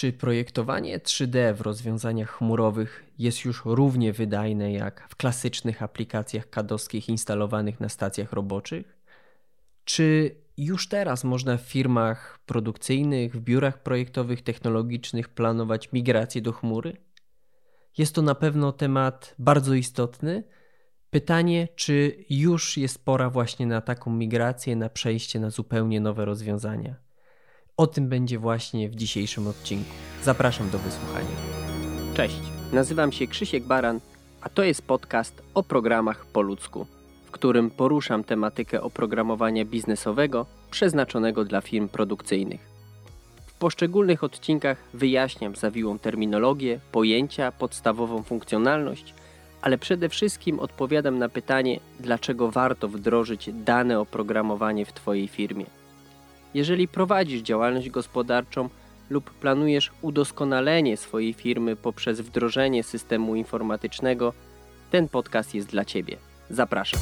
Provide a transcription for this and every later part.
Czy projektowanie 3D w rozwiązaniach chmurowych jest już równie wydajne jak w klasycznych aplikacjach kadowskich instalowanych na stacjach roboczych? Czy już teraz można w firmach produkcyjnych, w biurach projektowych, technologicznych planować migrację do chmury? Jest to na pewno temat bardzo istotny. Pytanie, czy już jest pora właśnie na taką migrację, na przejście na zupełnie nowe rozwiązania? O tym będzie właśnie w dzisiejszym odcinku. Zapraszam do wysłuchania. Cześć, nazywam się Krzysiek Baran, a to jest podcast o programach po ludzku, w którym poruszam tematykę oprogramowania biznesowego przeznaczonego dla firm produkcyjnych. W poszczególnych odcinkach wyjaśniam zawiłą terminologię, pojęcia, podstawową funkcjonalność, ale przede wszystkim odpowiadam na pytanie, dlaczego warto wdrożyć dane oprogramowanie w Twojej firmie. Jeżeli prowadzisz działalność gospodarczą lub planujesz udoskonalenie swojej firmy poprzez wdrożenie systemu informatycznego, ten podcast jest dla Ciebie. Zapraszam.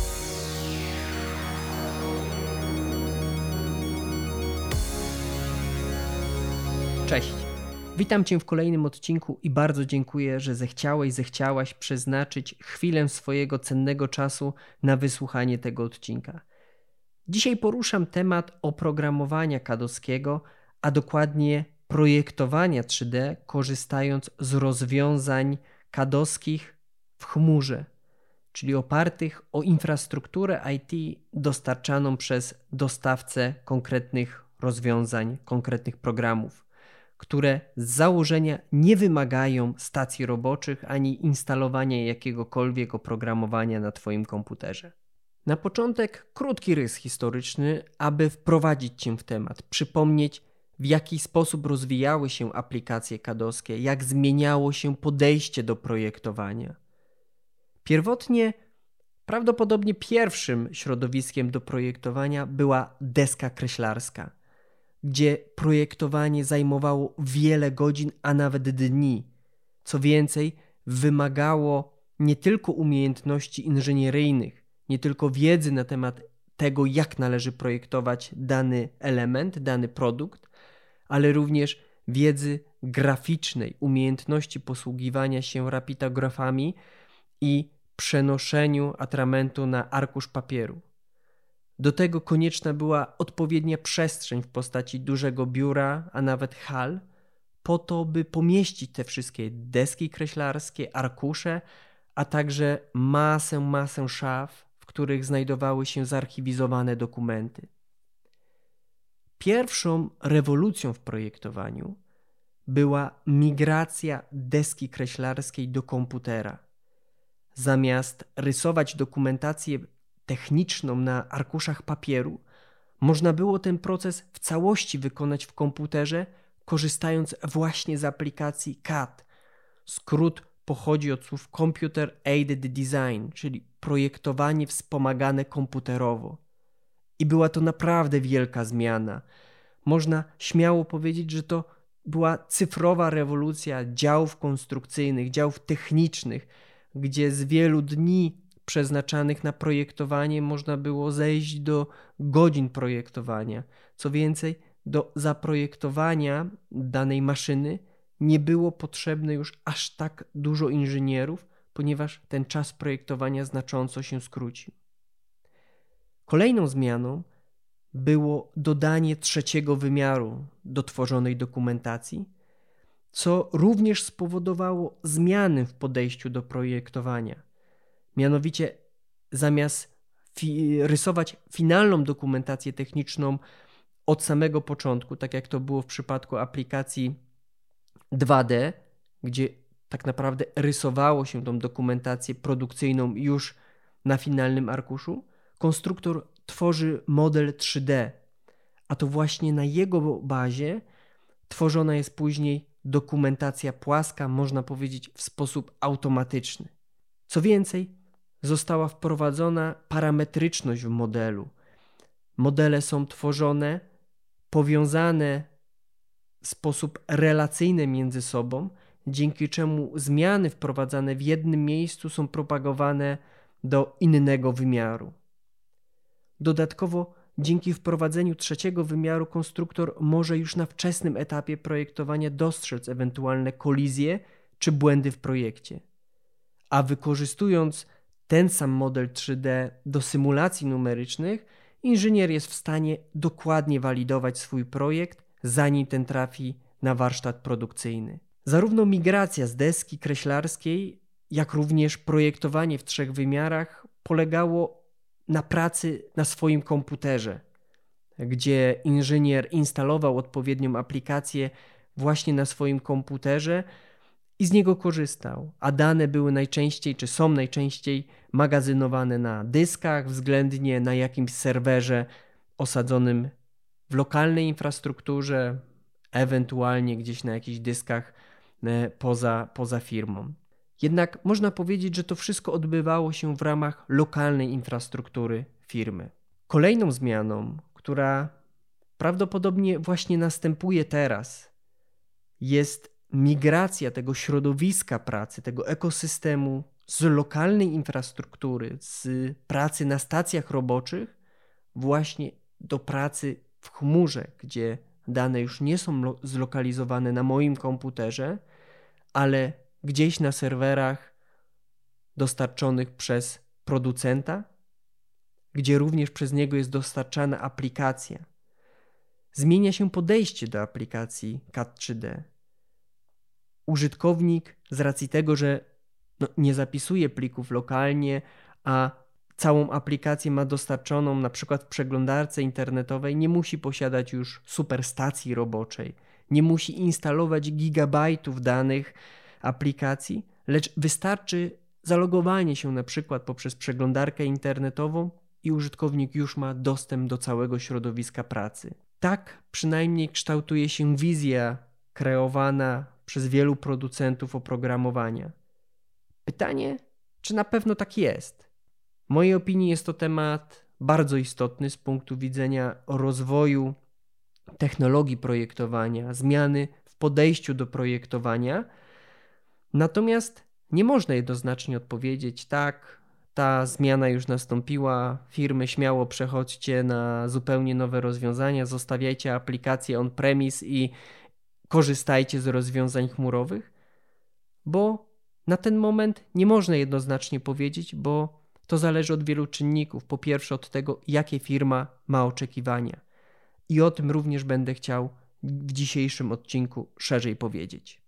Cześć. Witam Cię w kolejnym odcinku i bardzo dziękuję, że zechciałeś, zechciałaś przeznaczyć chwilę swojego cennego czasu na wysłuchanie tego odcinka. Dzisiaj poruszam temat oprogramowania kadowskiego, a dokładnie projektowania 3D, korzystając z rozwiązań kadowskich w chmurze, czyli opartych o infrastrukturę IT dostarczaną przez dostawcę konkretnych rozwiązań, konkretnych programów, które z założenia nie wymagają stacji roboczych ani instalowania jakiegokolwiek oprogramowania na Twoim komputerze. Na początek krótki rys historyczny, aby wprowadzić Cię w temat, przypomnieć w jaki sposób rozwijały się aplikacje kadowskie, jak zmieniało się podejście do projektowania. Pierwotnie, prawdopodobnie pierwszym środowiskiem do projektowania była deska kreślarska, gdzie projektowanie zajmowało wiele godzin, a nawet dni. Co więcej, wymagało nie tylko umiejętności inżynieryjnych, nie tylko wiedzy na temat tego, jak należy projektować dany element, dany produkt, ale również wiedzy graficznej, umiejętności posługiwania się rapidografami i przenoszeniu atramentu na arkusz papieru. Do tego konieczna była odpowiednia przestrzeń w postaci dużego biura, a nawet hal, po to, by pomieścić te wszystkie deski kreślarskie, arkusze, a także masę, masę szaf, których znajdowały się zarchiwizowane dokumenty. Pierwszą rewolucją w projektowaniu była migracja deski kreślarskiej do komputera. Zamiast rysować dokumentację techniczną na arkuszach papieru, można było ten proces w całości wykonać w komputerze, korzystając właśnie z aplikacji CAD, skrót pochodzi od słów Computer Aided Design, czyli projektowanie wspomagane komputerowo. I była to naprawdę wielka zmiana. Można śmiało powiedzieć, że to była cyfrowa rewolucja działów konstrukcyjnych, działów technicznych, gdzie z wielu dni przeznaczanych na projektowanie można było zejść do godzin projektowania. Co więcej, do zaprojektowania danej maszyny nie było potrzebne już aż tak dużo inżynierów, ponieważ ten czas projektowania znacząco się skrócił. Kolejną zmianą było dodanie trzeciego wymiaru do tworzonej dokumentacji, co również spowodowało zmiany w podejściu do projektowania. Mianowicie, zamiast fi rysować finalną dokumentację techniczną od samego początku, tak jak to było w przypadku aplikacji 2D, gdzie tak naprawdę rysowało się tą dokumentację produkcyjną już na finalnym arkuszu, konstruktor tworzy model 3D, a to właśnie na jego bazie tworzona jest później dokumentacja płaska, można powiedzieć w sposób automatyczny. Co więcej, została wprowadzona parametryczność w modelu. Modele są tworzone powiązane sposób relacyjny między sobą, dzięki czemu zmiany wprowadzane w jednym miejscu są propagowane do innego wymiaru. Dodatkowo dzięki wprowadzeniu trzeciego wymiaru konstruktor może już na wczesnym etapie projektowania dostrzec ewentualne kolizje czy błędy w projekcie. A wykorzystując ten sam model 3D do symulacji numerycznych, inżynier jest w stanie dokładnie walidować swój projekt, zanim ten trafi na warsztat produkcyjny. Zarówno migracja z deski kreślarskiej, jak również projektowanie w trzech wymiarach polegało na pracy na swoim komputerze, gdzie inżynier instalował odpowiednią aplikację właśnie na swoim komputerze i z niego korzystał, a dane były najczęściej, czy są najczęściej magazynowane na dyskach, względnie na jakimś serwerze osadzonym w lokalnej infrastrukturze, ewentualnie gdzieś na jakichś dyskach e, poza, poza firmą. Jednak można powiedzieć, że to wszystko odbywało się w ramach lokalnej infrastruktury firmy. Kolejną zmianą, która prawdopodobnie właśnie następuje teraz, jest migracja tego środowiska pracy, tego ekosystemu z lokalnej infrastruktury, z pracy na stacjach roboczych, właśnie do pracy w chmurze, gdzie dane już nie są zlokalizowane na moim komputerze, ale gdzieś na serwerach dostarczonych przez producenta, gdzie również przez niego jest dostarczana aplikacja. Zmienia się podejście do aplikacji CAD 3D. Użytkownik z racji tego, że no, nie zapisuje plików lokalnie, a całą aplikację ma dostarczoną na przykład w przeglądarce internetowej, nie musi posiadać już superstacji roboczej, nie musi instalować gigabajtów danych aplikacji, lecz wystarczy zalogowanie się na przykład poprzez przeglądarkę internetową i użytkownik już ma dostęp do całego środowiska pracy. Tak przynajmniej kształtuje się wizja kreowana przez wielu producentów oprogramowania. Pytanie, czy na pewno tak jest? W mojej opinii jest to temat bardzo istotny z punktu widzenia rozwoju technologii projektowania, zmiany w podejściu do projektowania. Natomiast nie można jednoznacznie odpowiedzieć tak, ta zmiana już nastąpiła, firmy śmiało przechodźcie na zupełnie nowe rozwiązania, zostawiajcie aplikacje on-premise i korzystajcie z rozwiązań chmurowych, bo na ten moment nie można jednoznacznie powiedzieć, bo to zależy od wielu czynników. Po pierwsze, od tego, jakie firma ma oczekiwania. I o tym również będę chciał w dzisiejszym odcinku szerzej powiedzieć.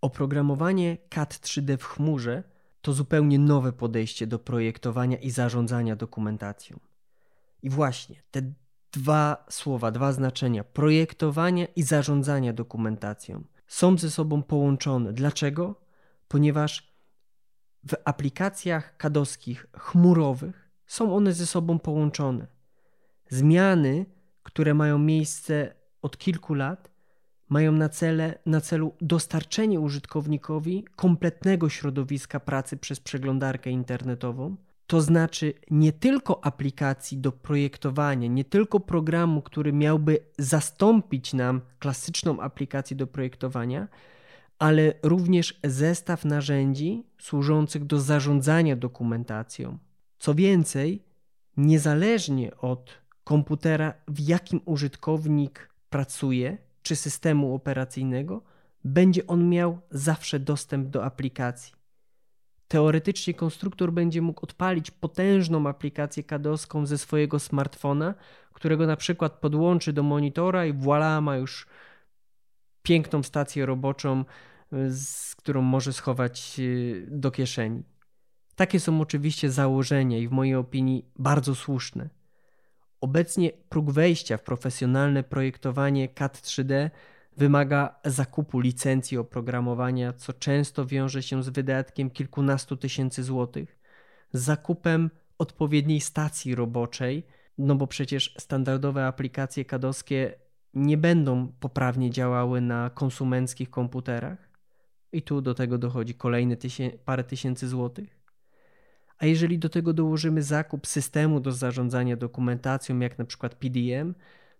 Oprogramowanie CAD 3D w chmurze to zupełnie nowe podejście do projektowania i zarządzania dokumentacją. I właśnie te dwa słowa, dwa znaczenia projektowania i zarządzania dokumentacją są ze sobą połączone. Dlaczego? Ponieważ w aplikacjach kadowskich chmurowych są one ze sobą połączone. Zmiany, które mają miejsce od kilku lat, mają na, cele, na celu dostarczenie użytkownikowi kompletnego środowiska pracy przez przeglądarkę internetową, to znaczy nie tylko aplikacji do projektowania, nie tylko programu, który miałby zastąpić nam klasyczną aplikację do projektowania, ale również zestaw narzędzi służących do zarządzania dokumentacją. Co więcej, niezależnie od komputera, w jakim użytkownik pracuje, czy systemu operacyjnego, będzie on miał zawsze dostęp do aplikacji. Teoretycznie konstruktor będzie mógł odpalić potężną aplikację kadowską ze swojego smartfona, którego na przykład podłączy do monitora i voilà, ma już piękną stację roboczą, z którą może schować y, do kieszeni. Takie są oczywiście założenia i w mojej opinii bardzo słuszne. Obecnie próg wejścia w profesjonalne projektowanie CAD 3D wymaga zakupu licencji oprogramowania, co często wiąże się z wydatkiem kilkunastu tysięcy złotych, zakupem odpowiedniej stacji roboczej, no bo przecież standardowe aplikacje kadowskie nie będą poprawnie działały na konsumenckich komputerach. I tu do tego dochodzi kolejne tysię parę tysięcy złotych. A jeżeli do tego dołożymy zakup systemu do zarządzania dokumentacją, jak na przykład PDM,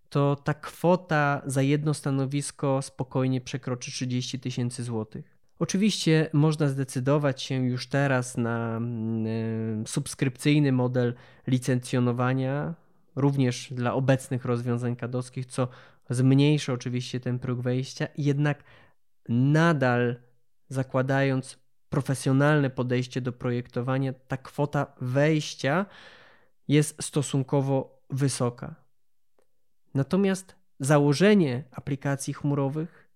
to ta kwota za jedno stanowisko spokojnie przekroczy 30 tysięcy złotych. Oczywiście można zdecydować się już teraz na mm, subskrypcyjny model licencjonowania również dla obecnych rozwiązań kadowskich, co zmniejszy oczywiście ten próg wejścia, jednak nadal zakładając profesjonalne podejście do projektowania, ta kwota wejścia jest stosunkowo wysoka. Natomiast założenie aplikacji chmurowych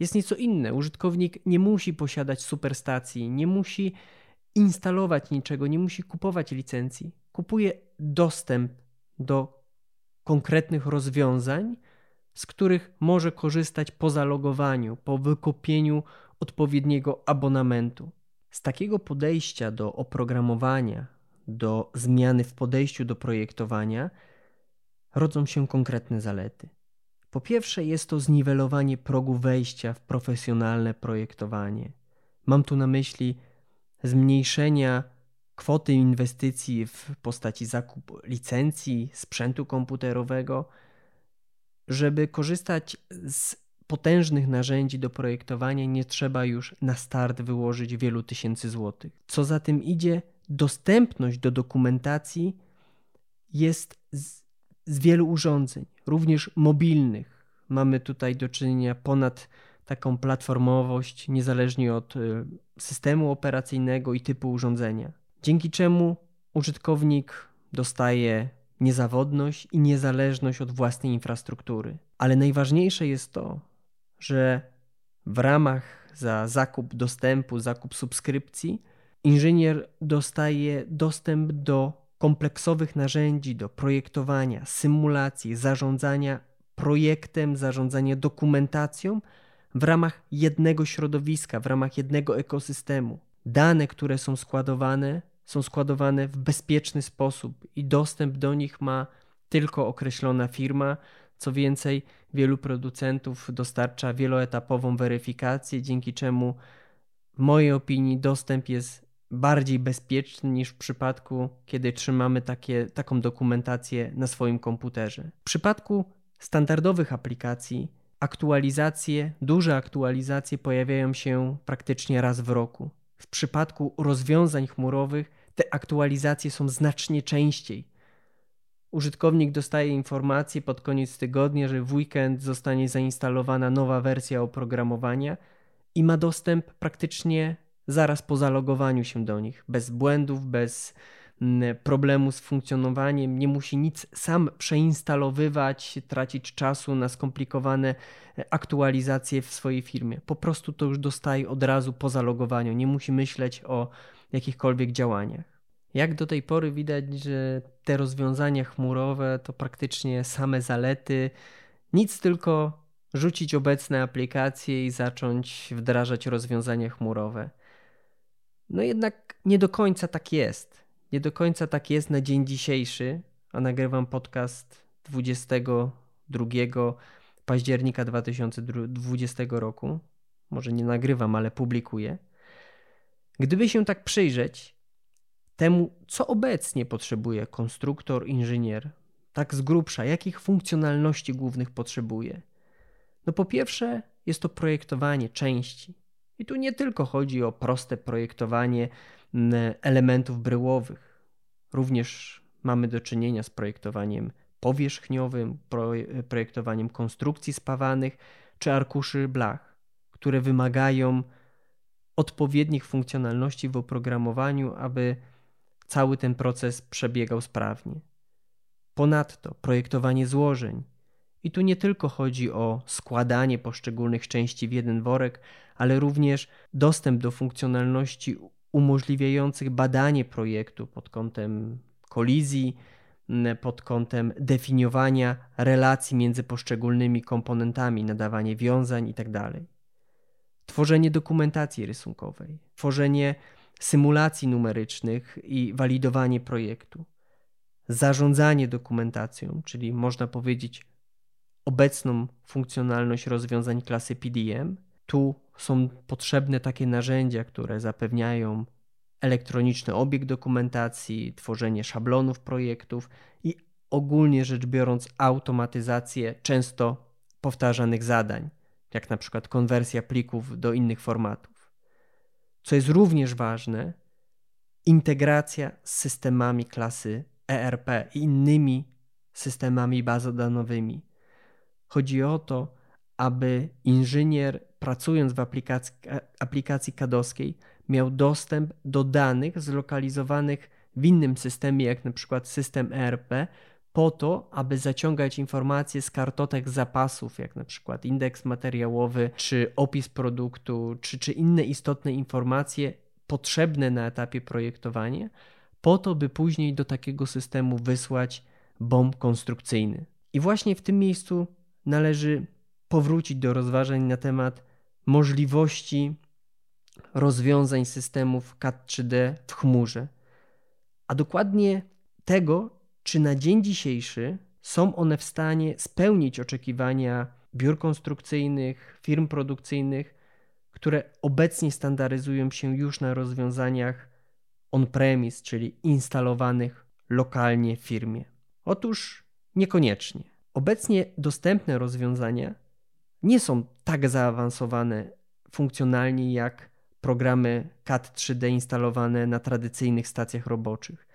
jest nieco inne. Użytkownik nie musi posiadać superstacji, nie musi instalować niczego, nie musi kupować licencji. Kupuje dostęp do konkretnych rozwiązań, z których może korzystać po zalogowaniu, po wykupieniu odpowiedniego abonamentu. Z takiego podejścia do oprogramowania, do zmiany w podejściu do projektowania, rodzą się konkretne zalety. Po pierwsze, jest to zniwelowanie progu wejścia w profesjonalne projektowanie. Mam tu na myśli zmniejszenia kwoty inwestycji w postaci zakupu licencji, sprzętu komputerowego, żeby korzystać z potężnych narzędzi do projektowania, nie trzeba już na start wyłożyć wielu tysięcy złotych. Co za tym idzie, dostępność do dokumentacji jest z, z wielu urządzeń, również mobilnych. Mamy tutaj do czynienia ponad taką platformowość, niezależnie od y, systemu operacyjnego i typu urządzenia. Dzięki czemu użytkownik dostaje niezawodność i niezależność od własnej infrastruktury. Ale najważniejsze jest to, że w ramach za zakup dostępu, zakup subskrypcji, inżynier dostaje dostęp do kompleksowych narzędzi do projektowania, symulacji, zarządzania projektem, zarządzania dokumentacją w ramach jednego środowiska, w ramach jednego ekosystemu. Dane, które są składowane, są składowane w bezpieczny sposób i dostęp do nich ma tylko określona firma. Co więcej, wielu producentów dostarcza wieloetapową weryfikację, dzięki czemu w mojej opinii dostęp jest bardziej bezpieczny niż w przypadku, kiedy trzymamy takie, taką dokumentację na swoim komputerze. W przypadku standardowych aplikacji aktualizacje, duże aktualizacje pojawiają się praktycznie raz w roku. W przypadku rozwiązań chmurowych te aktualizacje są znacznie częściej. Użytkownik dostaje informację pod koniec tygodnia, że w weekend zostanie zainstalowana nowa wersja oprogramowania i ma dostęp praktycznie zaraz po zalogowaniu się do nich, bez błędów, bez mm, problemu z funkcjonowaniem, nie musi nic sam przeinstalowywać, tracić czasu na skomplikowane e, aktualizacje w swojej firmie. Po prostu to już dostaje od razu po zalogowaniu, nie musi myśleć o jakichkolwiek działaniach. Jak do tej pory widać, że te rozwiązania chmurowe to praktycznie same zalety, nic tylko rzucić obecne aplikacje i zacząć wdrażać rozwiązania chmurowe. No jednak nie do końca tak jest. Nie do końca tak jest na dzień dzisiejszy, a nagrywam podcast 22 października 2020 roku. Może nie nagrywam, ale publikuję. Gdyby się tak przyjrzeć temu, co obecnie potrzebuje konstruktor, inżynier, tak z grubsza, jakich funkcjonalności głównych potrzebuje, no po pierwsze jest to projektowanie części. I tu nie tylko chodzi o proste projektowanie elementów bryłowych. Również mamy do czynienia z projektowaniem powierzchniowym, projektowaniem konstrukcji spawanych czy arkuszy blach, które wymagają odpowiednich funkcjonalności w oprogramowaniu, aby cały ten proces przebiegał sprawnie. Ponadto projektowanie złożeń. I tu nie tylko chodzi o składanie poszczególnych części w jeden worek, ale również dostęp do funkcjonalności umożliwiających badanie projektu pod kątem kolizji, pod kątem definiowania relacji między poszczególnymi komponentami, nadawanie wiązań itd. Tworzenie dokumentacji rysunkowej, tworzenie symulacji numerycznych i walidowanie projektu, zarządzanie dokumentacją, czyli można powiedzieć obecną funkcjonalność rozwiązań klasy PDM. Tu są potrzebne takie narzędzia, które zapewniają elektroniczny obieg dokumentacji, tworzenie szablonów projektów i ogólnie rzecz biorąc automatyzację często powtarzanych zadań jak na przykład konwersja plików do innych formatów. Co jest również ważne, integracja z systemami klasy ERP i innymi systemami bazodanowymi. Chodzi o to, aby inżynier pracując w aplikacji, aplikacji kadowskiej miał dostęp do danych zlokalizowanych w innym systemie, jak na przykład system ERP, po to, aby zaciągać informacje z kartotek zapasów, jak na przykład indeks materiałowy, czy opis produktu, czy, czy inne istotne informacje potrzebne na etapie projektowania, po to, by później do takiego systemu wysłać bomb konstrukcyjny. I właśnie w tym miejscu należy powrócić do rozważań na temat możliwości rozwiązań systemów CAD 3D w chmurze, a dokładnie tego, czy na dzień dzisiejszy są one w stanie spełnić oczekiwania biur konstrukcyjnych, firm produkcyjnych, które obecnie standaryzują się już na rozwiązaniach on-premise, czyli instalowanych lokalnie w firmie. Otóż niekoniecznie. Obecnie dostępne rozwiązania nie są tak zaawansowane funkcjonalnie jak programy CAD 3D instalowane na tradycyjnych stacjach roboczych.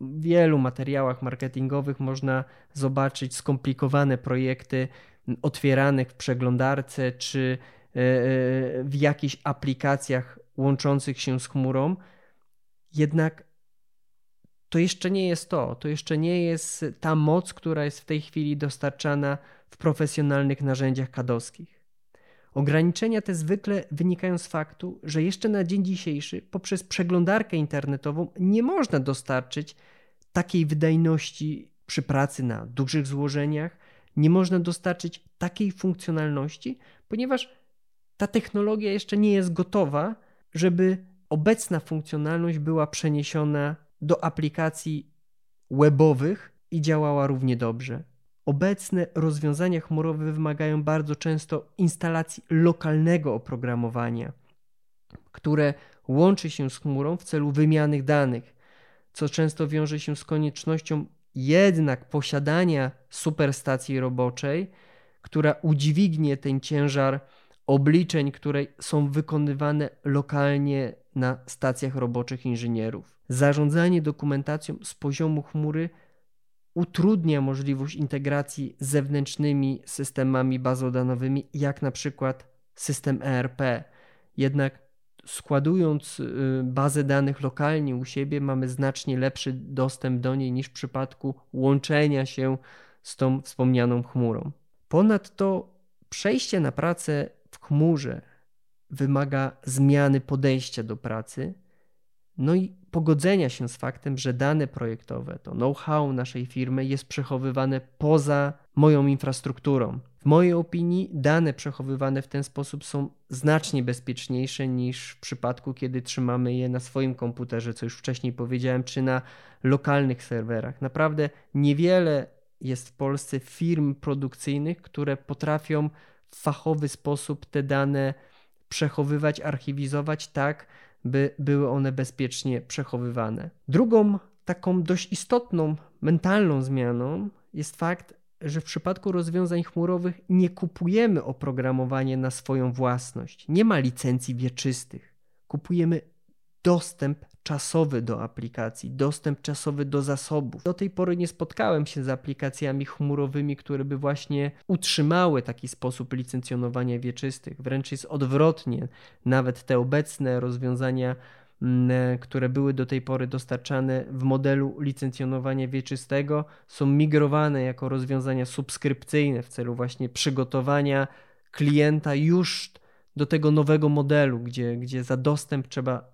Wielu materiałach marketingowych można zobaczyć skomplikowane projekty otwieranych w przeglądarce czy e, e, w jakichś aplikacjach łączących się z chmurą. Jednak to jeszcze nie jest to. To jeszcze nie jest ta moc, która jest w tej chwili dostarczana w profesjonalnych narzędziach kadowskich. Ograniczenia te zwykle wynikają z faktu, że jeszcze na dzień dzisiejszy poprzez przeglądarkę internetową nie można dostarczyć takiej wydajności przy pracy na dużych złożeniach, nie można dostarczyć takiej funkcjonalności, ponieważ ta technologia jeszcze nie jest gotowa, żeby obecna funkcjonalność była przeniesiona do aplikacji webowych i działała równie dobrze. Obecne rozwiązania chmurowe wymagają bardzo często instalacji lokalnego oprogramowania, które łączy się z chmurą w celu wymiany danych, co często wiąże się z koniecznością jednak posiadania superstacji roboczej, która udźwignie ten ciężar obliczeń, które są wykonywane lokalnie na stacjach roboczych inżynierów. Zarządzanie dokumentacją z poziomu chmury utrudnia możliwość integracji z zewnętrznymi systemami bazodanowymi, jak na przykład system ERP. Jednak składując y, bazę danych lokalnie u siebie, mamy znacznie lepszy dostęp do niej niż w przypadku łączenia się z tą wspomnianą chmurą. Ponadto przejście na pracę w chmurze wymaga zmiany podejścia do pracy, no i pogodzenia się z faktem, że dane projektowe, to know-how naszej firmy jest przechowywane poza moją infrastrukturą. W mojej opinii dane przechowywane w ten sposób są znacznie bezpieczniejsze niż w przypadku, kiedy trzymamy je na swoim komputerze, co już wcześniej powiedziałem, czy na lokalnych serwerach. Naprawdę niewiele jest w Polsce firm produkcyjnych, które potrafią w fachowy sposób te dane przechowywać, archiwizować tak, by były one bezpiecznie przechowywane. Drugą taką dość istotną mentalną zmianą jest fakt, że w przypadku rozwiązań chmurowych nie kupujemy oprogramowania na swoją własność. Nie ma licencji wieczystych. Kupujemy dostęp czasowy do aplikacji, dostęp czasowy do zasobów. Do tej pory nie spotkałem się z aplikacjami chmurowymi, które by właśnie utrzymały taki sposób licencjonowania wieczystych. Wręcz jest odwrotnie. Nawet te obecne rozwiązania, mm, które były do tej pory dostarczane w modelu licencjonowania wieczystego, są migrowane jako rozwiązania subskrypcyjne w celu właśnie przygotowania klienta już do tego nowego modelu, gdzie, gdzie za dostęp trzeba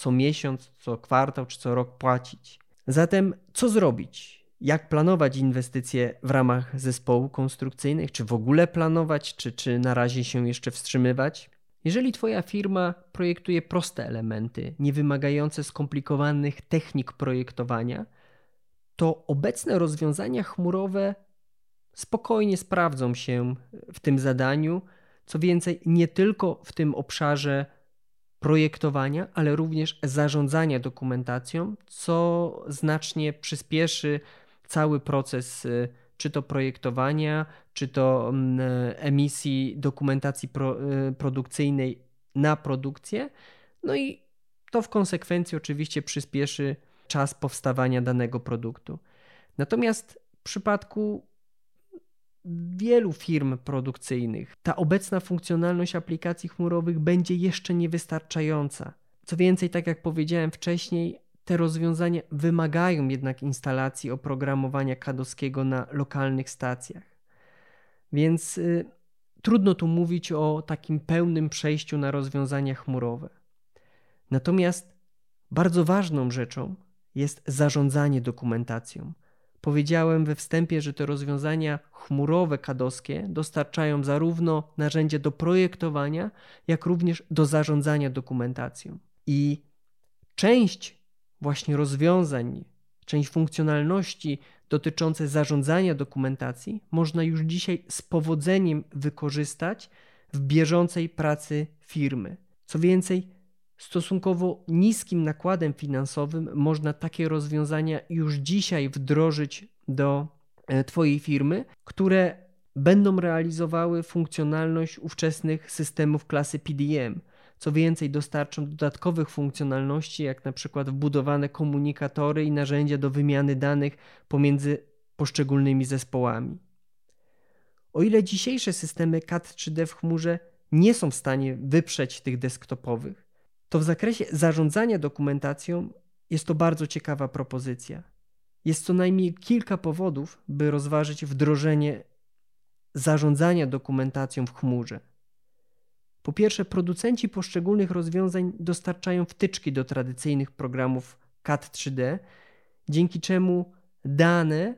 co miesiąc, co kwartał czy co rok płacić. Zatem co zrobić? Jak planować inwestycje w ramach zespołu konstrukcyjnych? Czy w ogóle planować, czy, czy na razie się jeszcze wstrzymywać? Jeżeli Twoja firma projektuje proste elementy, nie wymagające skomplikowanych technik projektowania, to obecne rozwiązania chmurowe spokojnie sprawdzą się w tym zadaniu. Co więcej, nie tylko w tym obszarze projektowania, ale również zarządzania dokumentacją, co znacznie przyspieszy cały proces y, czy to projektowania, czy to mm, emisji dokumentacji y, produkcyjnej na produkcję. No i to w konsekwencji oczywiście przyspieszy czas powstawania danego produktu. Natomiast w przypadku wielu firm produkcyjnych ta obecna funkcjonalność aplikacji chmurowych będzie jeszcze niewystarczająca. Co więcej, tak jak powiedziałem wcześniej, te rozwiązania wymagają jednak instalacji oprogramowania kadowskiego na lokalnych stacjach. Więc y, trudno tu mówić o takim pełnym przejściu na rozwiązania chmurowe. Natomiast bardzo ważną rzeczą jest zarządzanie dokumentacją. Powiedziałem we wstępie, że te rozwiązania chmurowe kadowskie dostarczają zarówno narzędzie do projektowania, jak również do zarządzania dokumentacją. I część właśnie rozwiązań, część funkcjonalności dotyczące zarządzania dokumentacji można już dzisiaj z powodzeniem wykorzystać w bieżącej pracy firmy. Co więcej, stosunkowo niskim nakładem finansowym można takie rozwiązania już dzisiaj wdrożyć do e, Twojej firmy, które będą realizowały funkcjonalność ówczesnych systemów klasy PDM. Co więcej, dostarczą dodatkowych funkcjonalności, jak na przykład wbudowane komunikatory i narzędzia do wymiany danych pomiędzy poszczególnymi zespołami. O ile dzisiejsze systemy CAD 3D w chmurze nie są w stanie wyprzeć tych desktopowych, to w zakresie zarządzania dokumentacją jest to bardzo ciekawa propozycja. Jest co najmniej kilka powodów, by rozważyć wdrożenie zarządzania dokumentacją w chmurze. Po pierwsze, producenci poszczególnych rozwiązań dostarczają wtyczki do tradycyjnych programów CAD 3D, dzięki czemu dane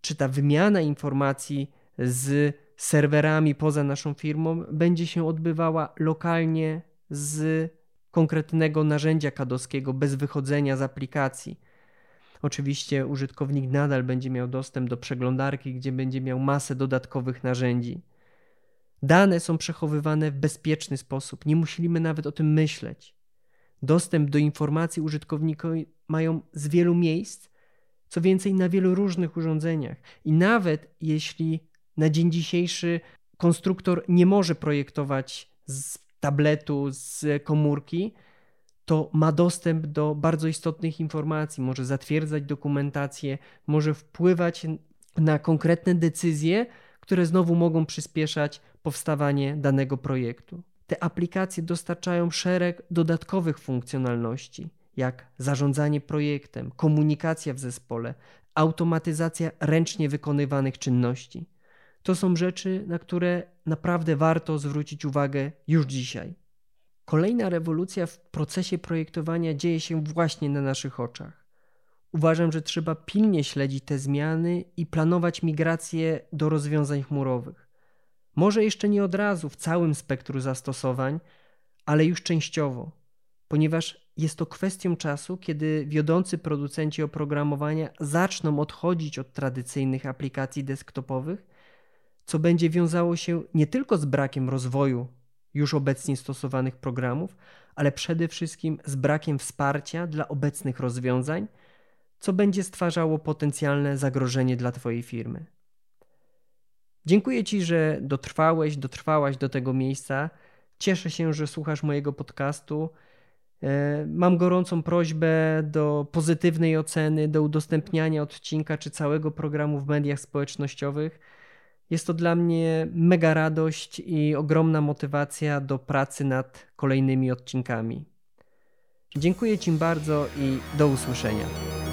czy ta wymiana informacji z serwerami poza naszą firmą będzie się odbywała lokalnie z konkretnego narzędzia kadowskiego bez wychodzenia z aplikacji. Oczywiście użytkownik nadal będzie miał dostęp do przeglądarki, gdzie będzie miał masę dodatkowych narzędzi. Dane są przechowywane w bezpieczny sposób, nie musimy nawet o tym myśleć. Dostęp do informacji użytkownikowi mają z wielu miejsc, co więcej na wielu różnych urządzeniach. I nawet jeśli na dzień dzisiejszy konstruktor nie może projektować z tabletu, z komórki, to ma dostęp do bardzo istotnych informacji, może zatwierdzać dokumentację, może wpływać na konkretne decyzje, które znowu mogą przyspieszać powstawanie danego projektu. Te aplikacje dostarczają szereg dodatkowych funkcjonalności, jak zarządzanie projektem, komunikacja w zespole, automatyzacja ręcznie wykonywanych czynności. To są rzeczy, na które naprawdę warto zwrócić uwagę już dzisiaj. Kolejna rewolucja w procesie projektowania dzieje się właśnie na naszych oczach. Uważam, że trzeba pilnie śledzić te zmiany i planować migrację do rozwiązań chmurowych. Może jeszcze nie od razu w całym spektrum zastosowań, ale już częściowo, ponieważ jest to kwestią czasu, kiedy wiodący producenci oprogramowania zaczną odchodzić od tradycyjnych aplikacji desktopowych co będzie wiązało się nie tylko z brakiem rozwoju już obecnie stosowanych programów, ale przede wszystkim z brakiem wsparcia dla obecnych rozwiązań, co będzie stwarzało potencjalne zagrożenie dla Twojej firmy. Dziękuję Ci, że dotrwałeś, dotrwałaś do tego miejsca. Cieszę się, że słuchasz mojego podcastu. E, mam gorącą prośbę do pozytywnej oceny, do udostępniania odcinka czy całego programu w mediach społecznościowych. Jest to dla mnie mega radość i ogromna motywacja do pracy nad kolejnymi odcinkami. Dziękuję Ci bardzo i do usłyszenia.